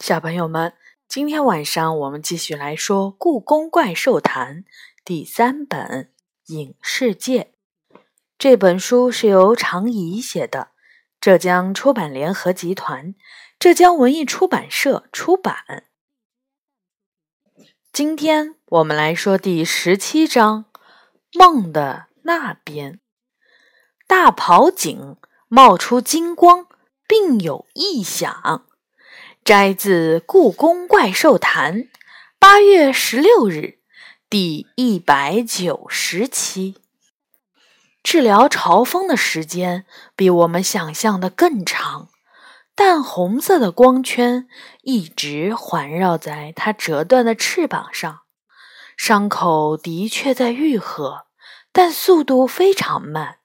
小朋友们，今天晚上我们继续来说《故宫怪兽谈》第三本《影世界》。这本书是由常怡写的，浙江出版联合集团、浙江文艺出版社出版。今天我们来说第十七章《梦的那边》。大袍井冒出金光，并有异响。摘自《故宫怪兽谈》，八月十六日，第一百九十期。治疗朝风的时间比我们想象的更长，淡红色的光圈一直环绕在它折断的翅膀上。伤口的确在愈合，但速度非常慢。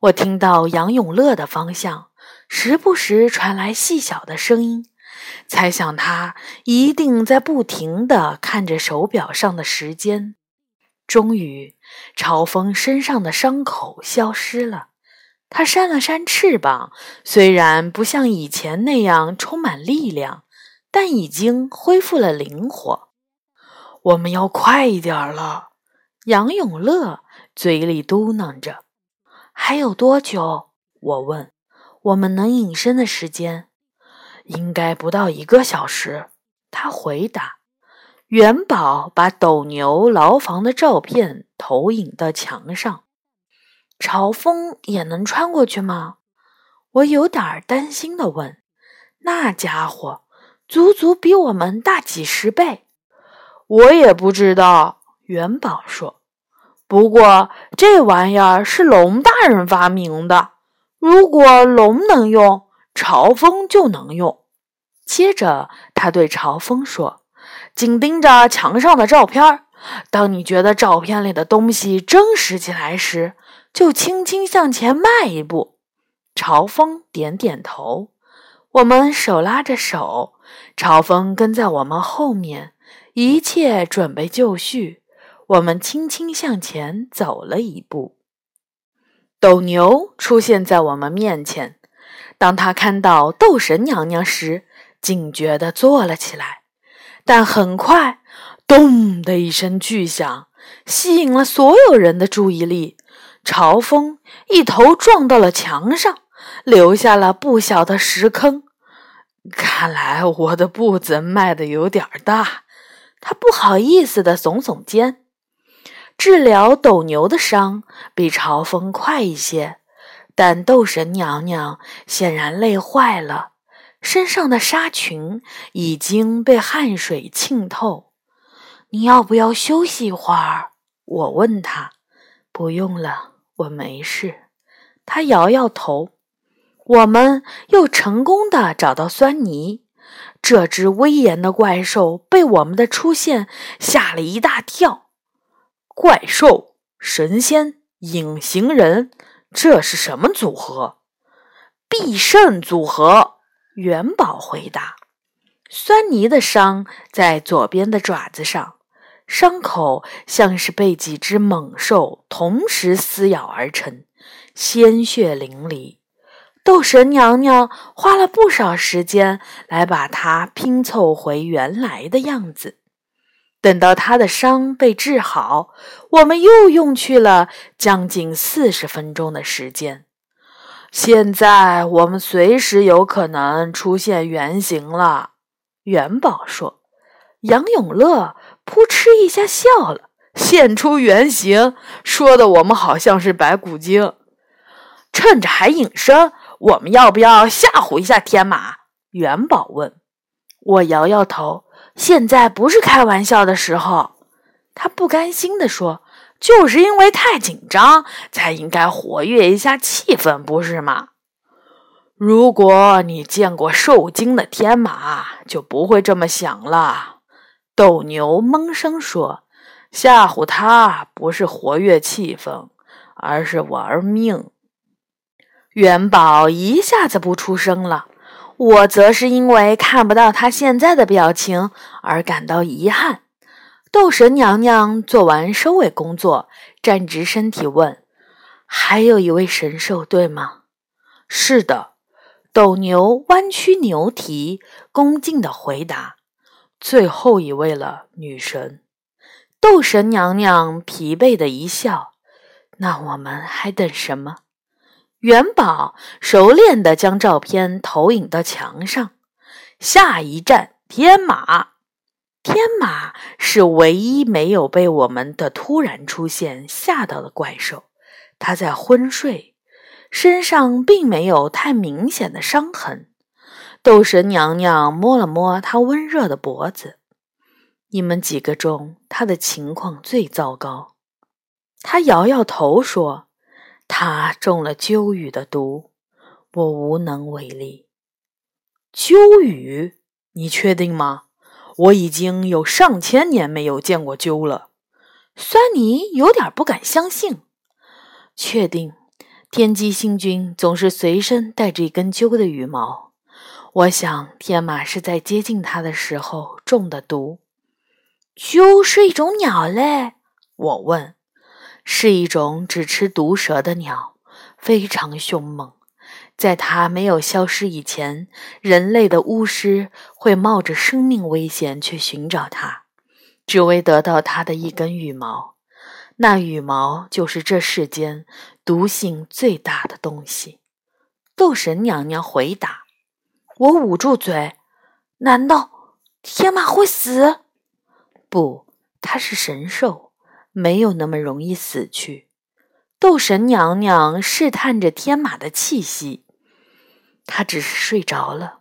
我听到杨永乐的方向时不时传来细小的声音。猜想他一定在不停地看着手表上的时间。终于，朝风身上的伤口消失了。他扇了扇翅膀，虽然不像以前那样充满力量，但已经恢复了灵活。我们要快一点了，杨永乐嘴里嘟囔着。还有多久？我问。我们能隐身的时间？应该不到一个小时，他回答。元宝把斗牛牢房的照片投影到墙上。朝风也能穿过去吗？我有点担心的问。那家伙足足比我们大几十倍。我也不知道，元宝说。不过这玩意儿是龙大人发明的，如果龙能用。朝风就能用。接着，他对朝风说：“紧盯着墙上的照片当你觉得照片里的东西真实起来时，就轻轻向前迈一步。”朝风点点头。我们手拉着手，朝风跟在我们后面，一切准备就绪。我们轻轻向前走了一步。斗牛出现在我们面前。当他看到斗神娘娘时，警觉地坐了起来。但很快，咚的一声巨响吸引了所有人的注意力。朝风一头撞到了墙上，留下了不小的石坑。看来我的步子迈得有点大。他不好意思地耸耸肩。治疗斗牛的伤比朝风快一些。但斗神娘娘显然累坏了，身上的纱裙已经被汗水浸透。你要不要休息一会儿？我问他。不用了，我没事。他摇摇头。我们又成功的找到酸泥。这只威严的怪兽被我们的出现吓了一大跳。怪兽、神仙、隐形人。这是什么组合？必胜组合。元宝回答。酸泥的伤在左边的爪子上，伤口像是被几只猛兽同时撕咬而成，鲜血淋漓。斗神娘娘花了不少时间来把它拼凑回原来的样子。等到他的伤被治好，我们又用去了将近四十分钟的时间。现在我们随时有可能出现原形了，元宝说。杨永乐扑哧一下笑了：“现出原形，说的我们好像是白骨精。趁着还隐身，我们要不要吓唬一下天马？”元宝问。我摇摇头。现在不是开玩笑的时候，他不甘心地说：“就是因为太紧张，才应该活跃一下气氛，不是吗？”如果你见过受惊的天马，就不会这么想了。”斗牛闷声说：“吓唬他不是活跃气氛，而是玩命。”元宝一下子不出声了。我则是因为看不到他现在的表情而感到遗憾。斗神娘娘做完收尾工作，站直身体问：“还有一位神兽，对吗？”“是的，斗牛弯曲牛蹄，恭敬地回答：“最后一位了，女神。”斗神娘娘疲惫的一笑：“那我们还等什么？”元宝熟练地将照片投影到墙上。下一站，天马。天马是唯一没有被我们的突然出现吓到的怪兽。它在昏睡，身上并没有太明显的伤痕。斗神娘娘摸了摸它温热的脖子。你们几个中，他的情况最糟糕。他摇摇头说：“他中了鸠羽的毒，我无能为力。”鸠羽，你确定吗？我已经有上千年没有见过鸠了。酸尼有点不敢相信。确定，天机星君总是随身带着一根鸠的羽毛。我想，天马是在接近他的时候中的毒。鸠是一种鸟类？我问。是一种只吃毒蛇的鸟，非常凶猛。在它没有消失以前，人类的巫师会冒着生命危险去寻找它，只为得到它的一根羽毛。那羽毛就是这世间毒性最大的东西。斗神娘娘回答：“我捂住嘴，难道天马会死？不，它是神兽，没有那么容易死去。”斗神娘娘试探着天马的气息，他只是睡着了，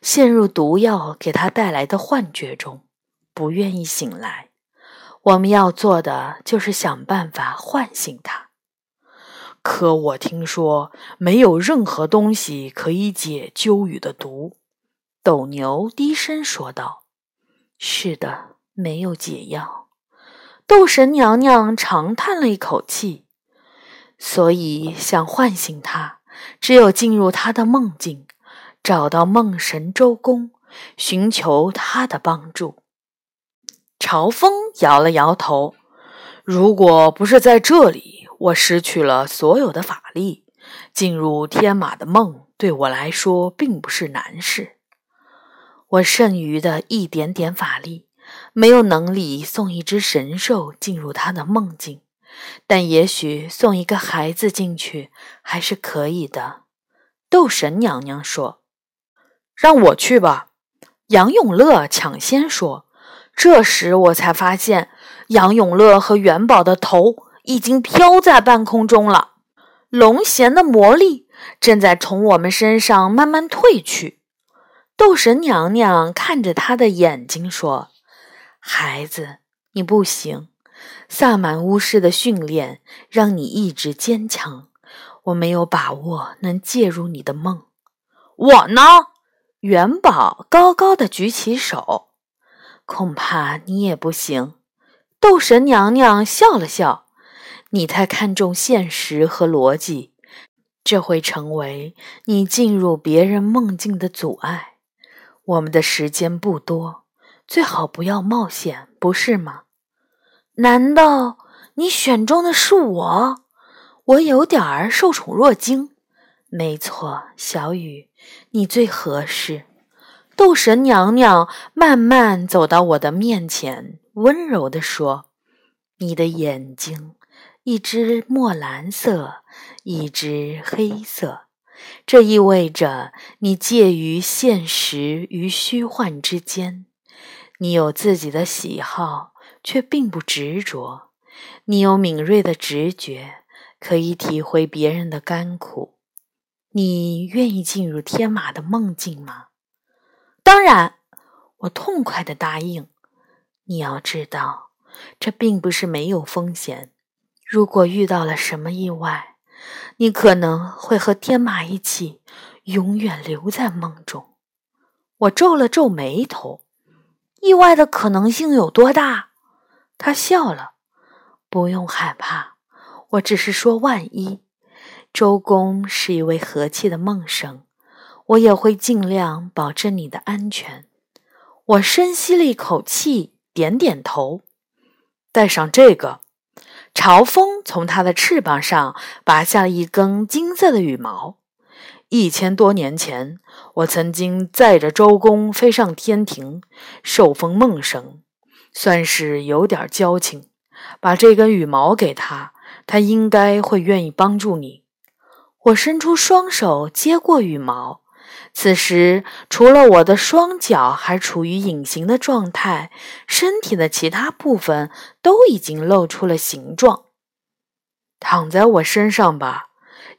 陷入毒药给他带来的幻觉中，不愿意醒来。我们要做的就是想办法唤醒他。可我听说没有任何东西可以解鸠羽的毒。斗牛低声说道：“是的，没有解药。”斗神娘娘长叹了一口气。所以想唤醒他，只有进入他的梦境，找到梦神周公，寻求他的帮助。朝风摇了摇头：“如果不是在这里，我失去了所有的法力，进入天马的梦对我来说并不是难事。我剩余的一点点法力，没有能力送一只神兽进入他的梦境，但也许送一个孩子进去还是可以的。”斗神娘娘说：“让我去吧。”杨永乐抢先说。这时我才发现，杨永乐和元宝的头已经飘在半空中了。龙涎的魔力正在从我们身上慢慢褪去。斗神娘娘看着他的眼睛说：“孩子，你不行。萨满巫师的训练让你意志坚强，我没有把握能介入你的梦。我呢？”元宝高高的举起手。恐怕你也不行。斗神娘娘笑了笑：“你太看重现实和逻辑，这会成为你进入别人梦境的阻碍。我们的时间不多，最好不要冒险，不是吗？难道你选中的是我？我有点儿受宠若惊。没错，小雨，你最合适。”斗神娘娘慢慢走到我的面前，温柔地说：“你的眼睛，一只墨蓝色，一只黑色，这意味着你介于现实与虚幻之间。你有自己的喜好，却并不执着。你有敏锐的直觉，可以体会别人的甘苦。你愿意进入天马的梦境吗？”当然，我痛快的答应。你要知道，这并不是没有风险。如果遇到了什么意外，你可能会和天马一起永远留在梦中。我皱了皱眉头。意外的可能性有多大？他笑了。不用害怕，我只是说万一。周公是一位和气的梦生。我也会尽量保证你的安全。我深吸了一口气，点点头。带上这个。朝风从它的翅膀上拔下了一根金色的羽毛。一千多年前，我曾经载着周公飞上天庭，受封孟生，算是有点交情。把这根羽毛给他，他应该会愿意帮助你。我伸出双手接过羽毛。此时，除了我的双脚还处于隐形的状态，身体的其他部分都已经露出了形状。躺在我身上吧，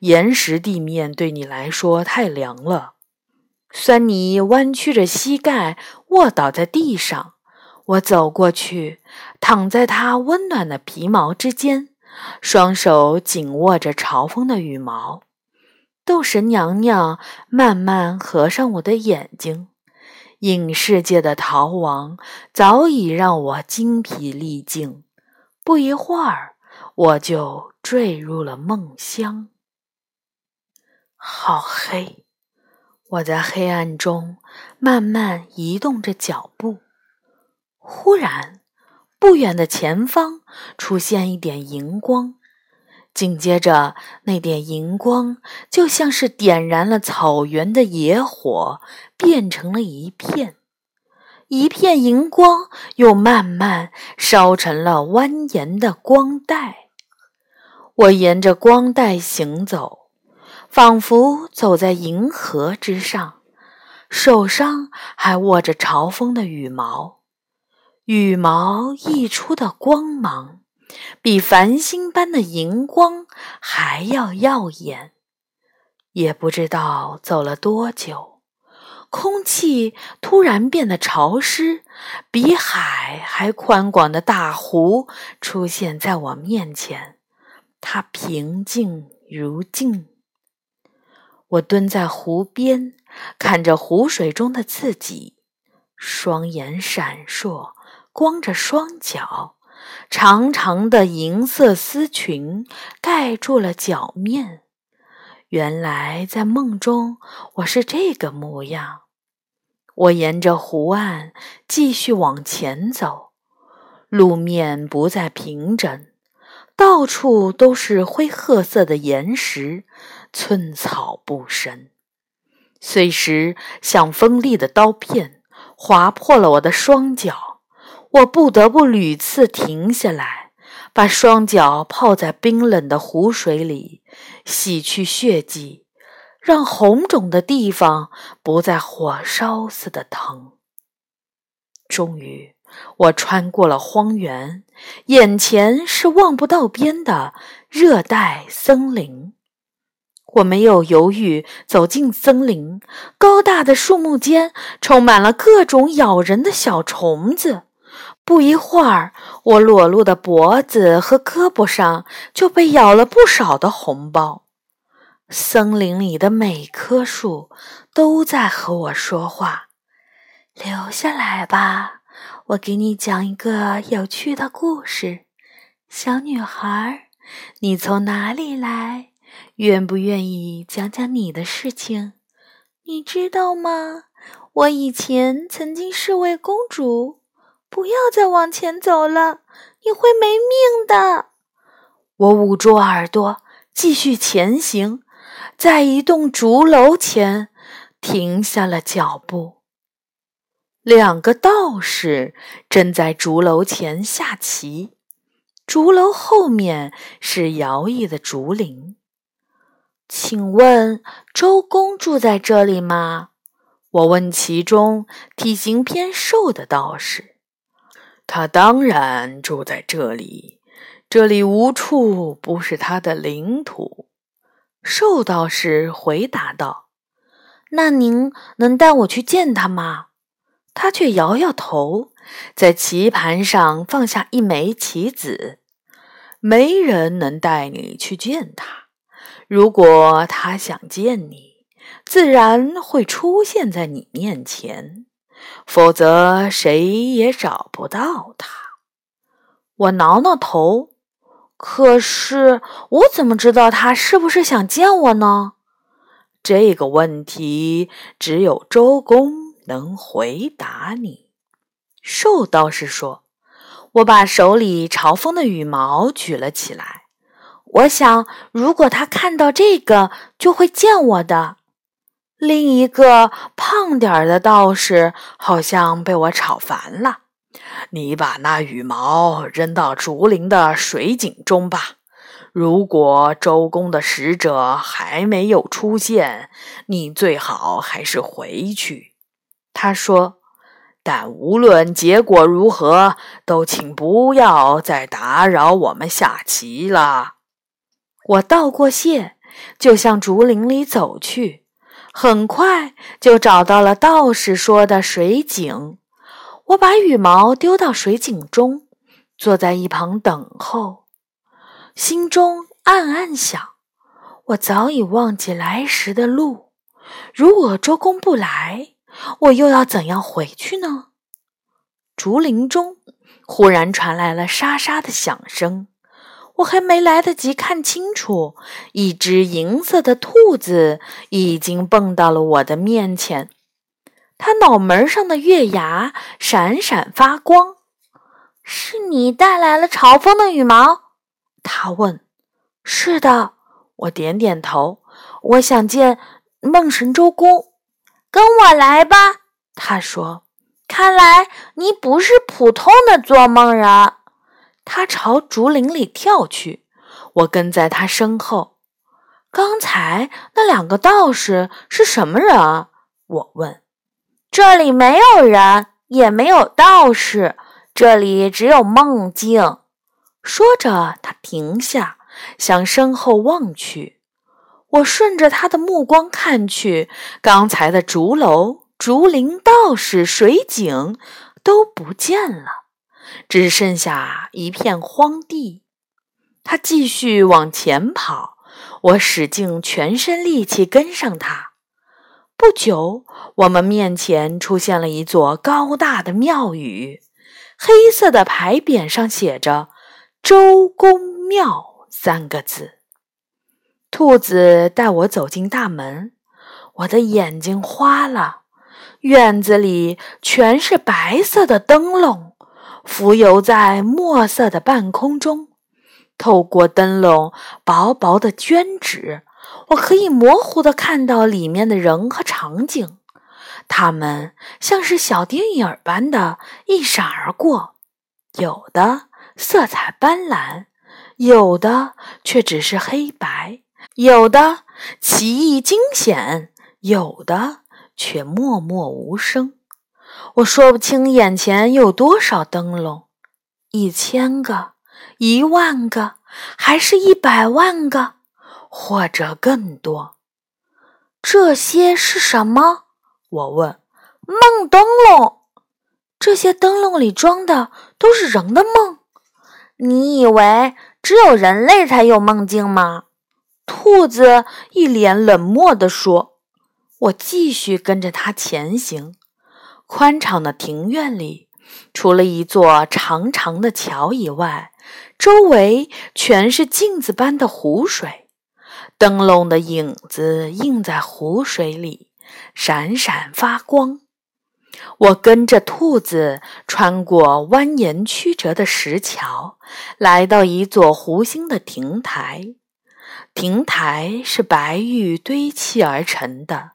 岩石地面对你来说太凉了。酸泥弯曲着膝盖卧倒在地上，我走过去，躺在它温暖的皮毛之间，双手紧握着朝风的羽毛。斗神娘娘慢慢合上我的眼睛，影世界的逃亡早已让我精疲力尽。不一会儿，我就坠入了梦乡。好黑，我在黑暗中慢慢移动着脚步。忽然，不远的前方出现一点荧光。紧接着，那点荧光就像是点燃了草原的野火，变成了一片，一片荧光又慢慢烧成了蜿蜒的光带。我沿着光带行走，仿佛走在银河之上，手上还握着朝风的羽毛，羽毛溢出的光芒。比繁星般的荧光还要耀眼。也不知道走了多久，空气突然变得潮湿，比海还宽广的大湖出现在我面前。它平静如镜。我蹲在湖边，看着湖水中的自己，双眼闪烁，光着双脚。长长的银色丝裙盖住了脚面。原来在梦中我是这个模样。我沿着湖岸继续往前走，路面不再平整，到处都是灰褐色的岩石，寸草不生。碎石像锋利的刀片，划破了我的双脚。我不得不屡次停下来，把双脚泡在冰冷的湖水里，洗去血迹，让红肿的地方不再火烧似的疼。终于，我穿过了荒原，眼前是望不到边的热带森林。我没有犹豫，走进森林，高大的树木间充满了各种咬人的小虫子。不一会儿，我裸露的脖子和胳膊上就被咬了不少的红包。森林里的每棵树都在和我说话：“留下来吧，我给你讲一个有趣的故事。小女孩，你从哪里来？愿不愿意讲讲你的事情？你知道吗？我以前曾经是位公主。”不要再往前走了，你会没命的！我捂住耳朵，继续前行，在一栋竹楼前停下了脚步。两个道士正在竹楼前下棋，竹楼后面是摇曳的竹林。请问周公住在这里吗？我问其中体型偏瘦的道士。他当然住在这里，这里无处不是他的领土。”瘦道士回答道。“那您能带我去见他吗？”他却摇摇头，在棋盘上放下一枚棋子。“没人能带你去见他。如果他想见你，自然会出现在你面前。”否则谁也找不到他。我挠挠头，可是我怎么知道他是不是想见我呢？这个问题只有周公能回答你。兽道士说：“我把手里朝风的羽毛举了起来，我想，如果他看到这个，就会见我的。”另一个胖点儿的道士好像被我吵烦了。你把那羽毛扔到竹林的水井中吧。如果周公的使者还没有出现，你最好还是回去。他说。但无论结果如何，都请不要再打扰我们下棋了。我道过谢，就向竹林里走去，很快就找到了道士说的水井。我把羽毛丢到水井中，坐在一旁等候，心中暗暗想：我早已忘记来时的路，如果周公不来。我又要怎样回去呢？竹林中忽然传来了沙沙的响声，我还没来得及看清楚，一只银色的兔子已经蹦到了我的面前。它脑门上的月牙闪闪发光。是你带来了朝风的羽毛？它问。是的，我点点头。我想见梦神周公。跟我来吧，他说。看来你不是普通的做梦人。他朝竹林里跳去，我跟在他身后。刚才那两个道士是什么人？我问。这里没有人，也没有道士，这里只有梦境。说着，他停下，向身后望去。我顺着他的目光看去，刚才的竹楼、竹林、道士、水井都不见了，只剩下一片荒地。他继续往前跑，我使尽全身力气跟上他。不久，我们面前出现了一座高大的庙宇，黑色的牌匾上写着“周公庙”三个字。兔子带我走进大门，我的眼睛花了。院子里全是白色的灯笼，浮游在墨色的半空中。透过灯笼薄薄的绢纸，我可以模糊的看到里面的人和场景。它们像是小电影般的一闪而过，有的色彩斑斓，有的却只是黑白。有的奇异惊险，有的却默默无声。我说不清眼前有多少灯笼，一千个、一万个，还是一百万个，或者更多。这些是什么？我问。梦灯笼。这些灯笼里装的都是人的梦。你以为只有人类才有梦境吗？兔子一脸冷漠地说：“我继续跟着它前行。宽敞的庭院里，除了一座长长的桥以外，周围全是镜子般的湖水。灯笼的影子映在湖水里，闪闪发光。我跟着兔子穿过蜿蜒曲折的石桥，来到一座湖心的亭台。”亭台是白玉堆砌而成的，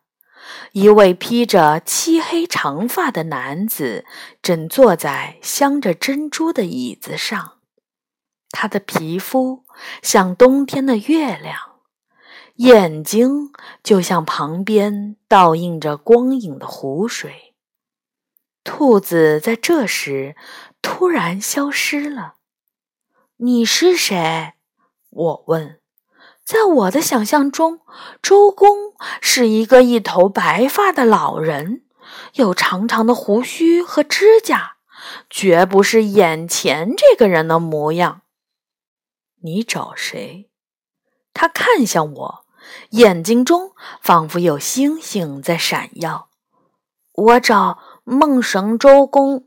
一位披着漆黑长发的男子正坐在镶着珍珠的椅子上，他的皮肤像冬天的月亮，眼睛就像旁边倒映着光影的湖水。兔子在这时突然消失了。你是谁？我问。在我的想象中，周公是一个一头白发的老人，有长长的胡须和指甲，绝不是眼前这个人的模样。你找谁？他看向我，眼睛中仿佛有星星在闪耀。我找梦神周公。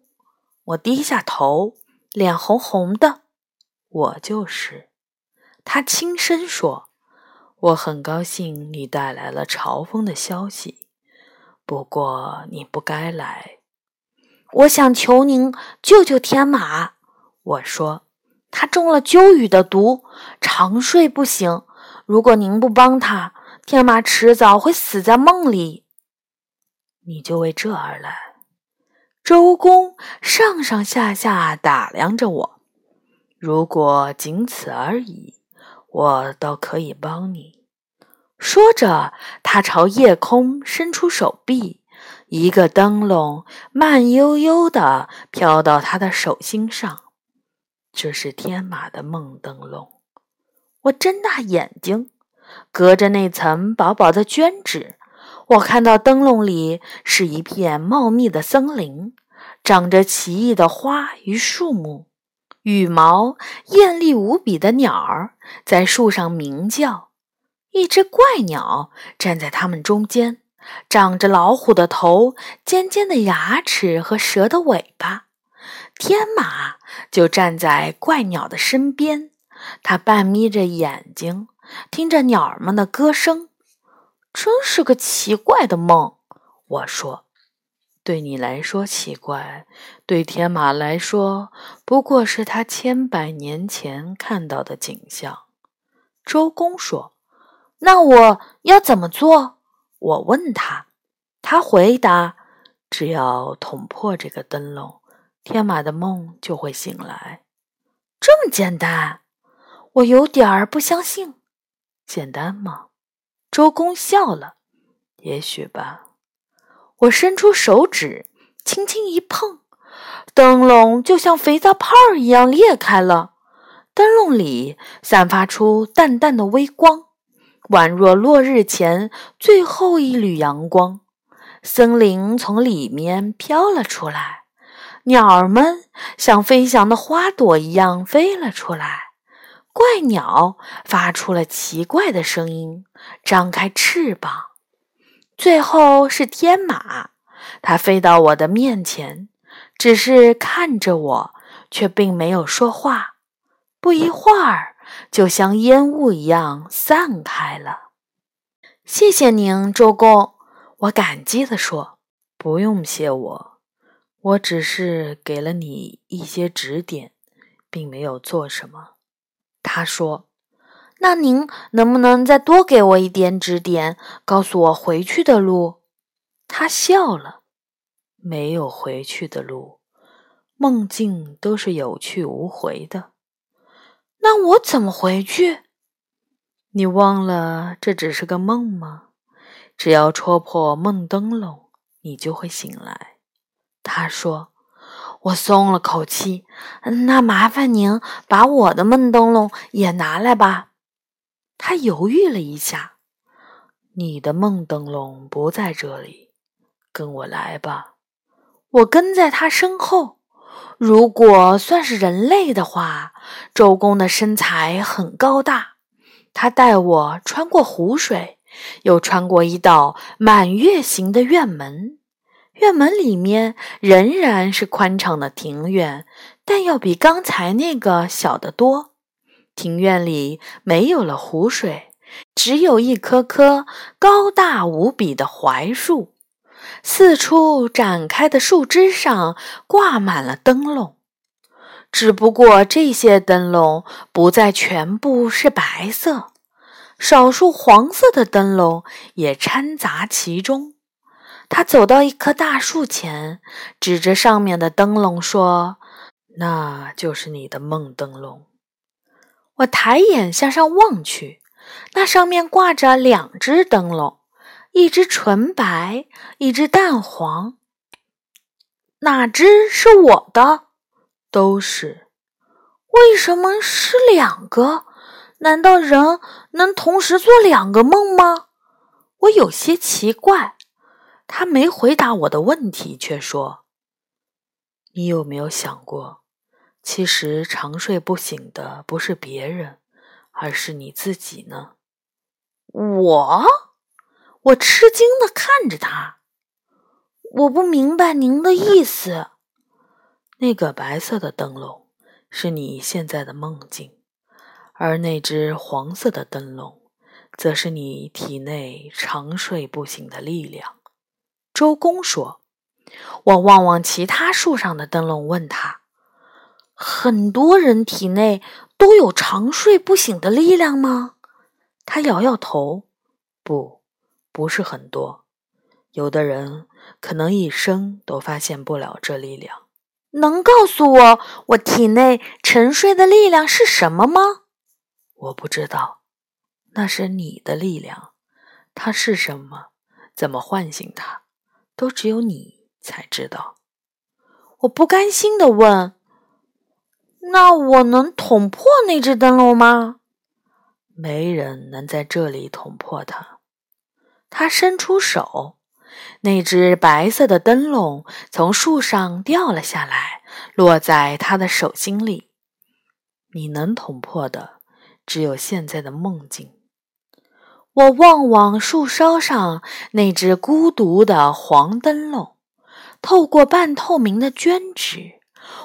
我低下头，脸红红的。我就是。他轻声说。我很高兴你带来了朝风的消息，不过你不该来。我想求您救救天马。我说他中了鸠羽的毒，长睡不醒。如果您不帮他，天马迟早会死在梦里。你就为这而来。周公上上下下打量着我，如果仅此而已，我倒可以帮你。说着，他朝夜空伸出手臂，一个灯笼慢悠悠地飘到他的手心上。这是天马的梦灯笼。我睁大眼睛，隔着那层薄薄的绢纸，我看到灯笼里是一片茂密的森林，长着奇异的花与树木，羽毛艳丽无比的鸟儿在树上鸣叫。一只怪鸟站在它们中间，长着老虎的头、尖尖的牙齿和蛇的尾巴。天马就站在怪鸟的身边。它半眯着眼睛，听着鸟儿们的歌声，真是个奇怪的梦。我说：“对你来说奇怪，对天马来说，不过是他千百年前看到的景象。”周公说：“那我要怎么做？”我问他，他回答：“只要捅破这个灯笼，天马的梦就会醒来。这么简单。”我有点儿不相信，简单吗？周公笑了，也许吧。我伸出手指，轻轻一碰，灯笼就像肥皂泡一样裂开了。灯笼里散发出淡淡的微光，宛若落日前最后一缕阳光。森林从里面飘了出来，鸟儿们像飞翔的花朵一样飞了出来。怪鸟发出了奇怪的声音，张开翅膀。最后是天马，它飞到我的面前，只是看着我，却并没有说话。不一会儿，就像烟雾一样散开了。谢谢您，周公，我感激地说：“不用谢我，我只是给了你一些指点，并没有做什么。”他说：“那您能不能再多给我一点指点，告诉我回去的路？”他笑了：“没有回去的路，梦境都是有去无回的。那我怎么回去？你忘了这只是个梦吗？只要戳破梦灯笼，你就会醒来。”他说。我松了口气，那麻烦您把我的梦灯笼也拿来吧。他犹豫了一下，你的梦灯笼不在这里，跟我来吧。我跟在他身后。如果算是人类的话，周公的身材很高大。他带我穿过湖水，又穿过一道满月形的院门。院门里面仍然是宽敞的庭院，但要比刚才那个小得多。庭院里没有了湖水，只有一棵棵高大无比的槐树，四处展开的树枝上挂满了灯笼。只不过这些灯笼不再全部是白色，少数黄色的灯笼也掺杂其中。他走到一棵大树前，指着上面的灯笼说：“那就是你的梦灯笼。”我抬眼向上望去，那上面挂着两只灯笼，一只纯白，一只淡黄。哪只是我的？都是。为什么是两个？难道人能同时做两个梦吗？我有些奇怪。他没回答我的问题，却说：“你有没有想过，其实长睡不醒的不是别人，而是你自己呢？”我，我吃惊的看着他，我不明白您的意思。那个白色的灯笼是你现在的梦境，而那只黄色的灯笼，则是你体内长睡不醒的力量。周公说：“我望望其他树上的灯笼，问他：很多人体内都有长睡不醒的力量吗？”他摇摇头：“不，不是很多。有的人可能一生都发现不了这力量。能告诉我我体内沉睡的力量是什么吗？我不知道，那是你的力量，它是什么？怎么唤醒它？都只有你才知道。我不甘心地问：“那我能捅破那只灯笼吗？”没人能在这里捅破它。他伸出手，那只白色的灯笼从树上掉了下来，落在他的手心里。你能捅破的，只有现在的梦境。我望望树梢上那只孤独的黄灯笼，透过半透明的绢纸，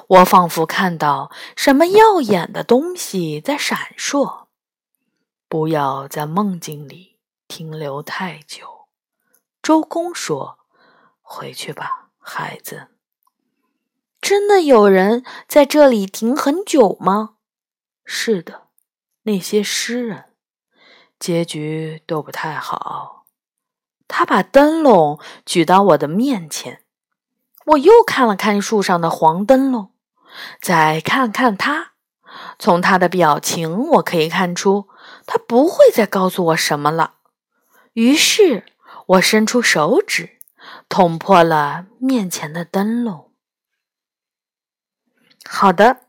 我仿佛看到什么耀眼的东西在闪烁。不要在梦境里停留太久，周公说：“回去吧，孩子。”真的有人在这里停很久吗？是的，那些诗人，结局都不太好。他把灯笼举到我的面前，我又看了看树上的黄灯笼，再看看他。从他的表情，我可以看出。他不会再告诉我什么了。于是我伸出手指，捅破了面前的灯笼。好的，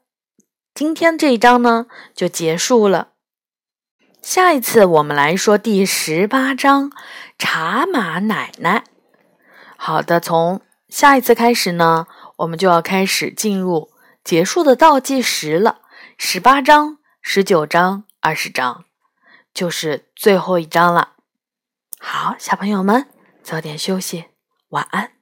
今天这一章呢就结束了。下一次我们来说第十八章茶马奶奶。好的，从下一次开始呢，我们就要开始进入结束的倒计时了。十八章、十九章、二十章。就是最后一章了。好，小朋友们，早点休息，晚安。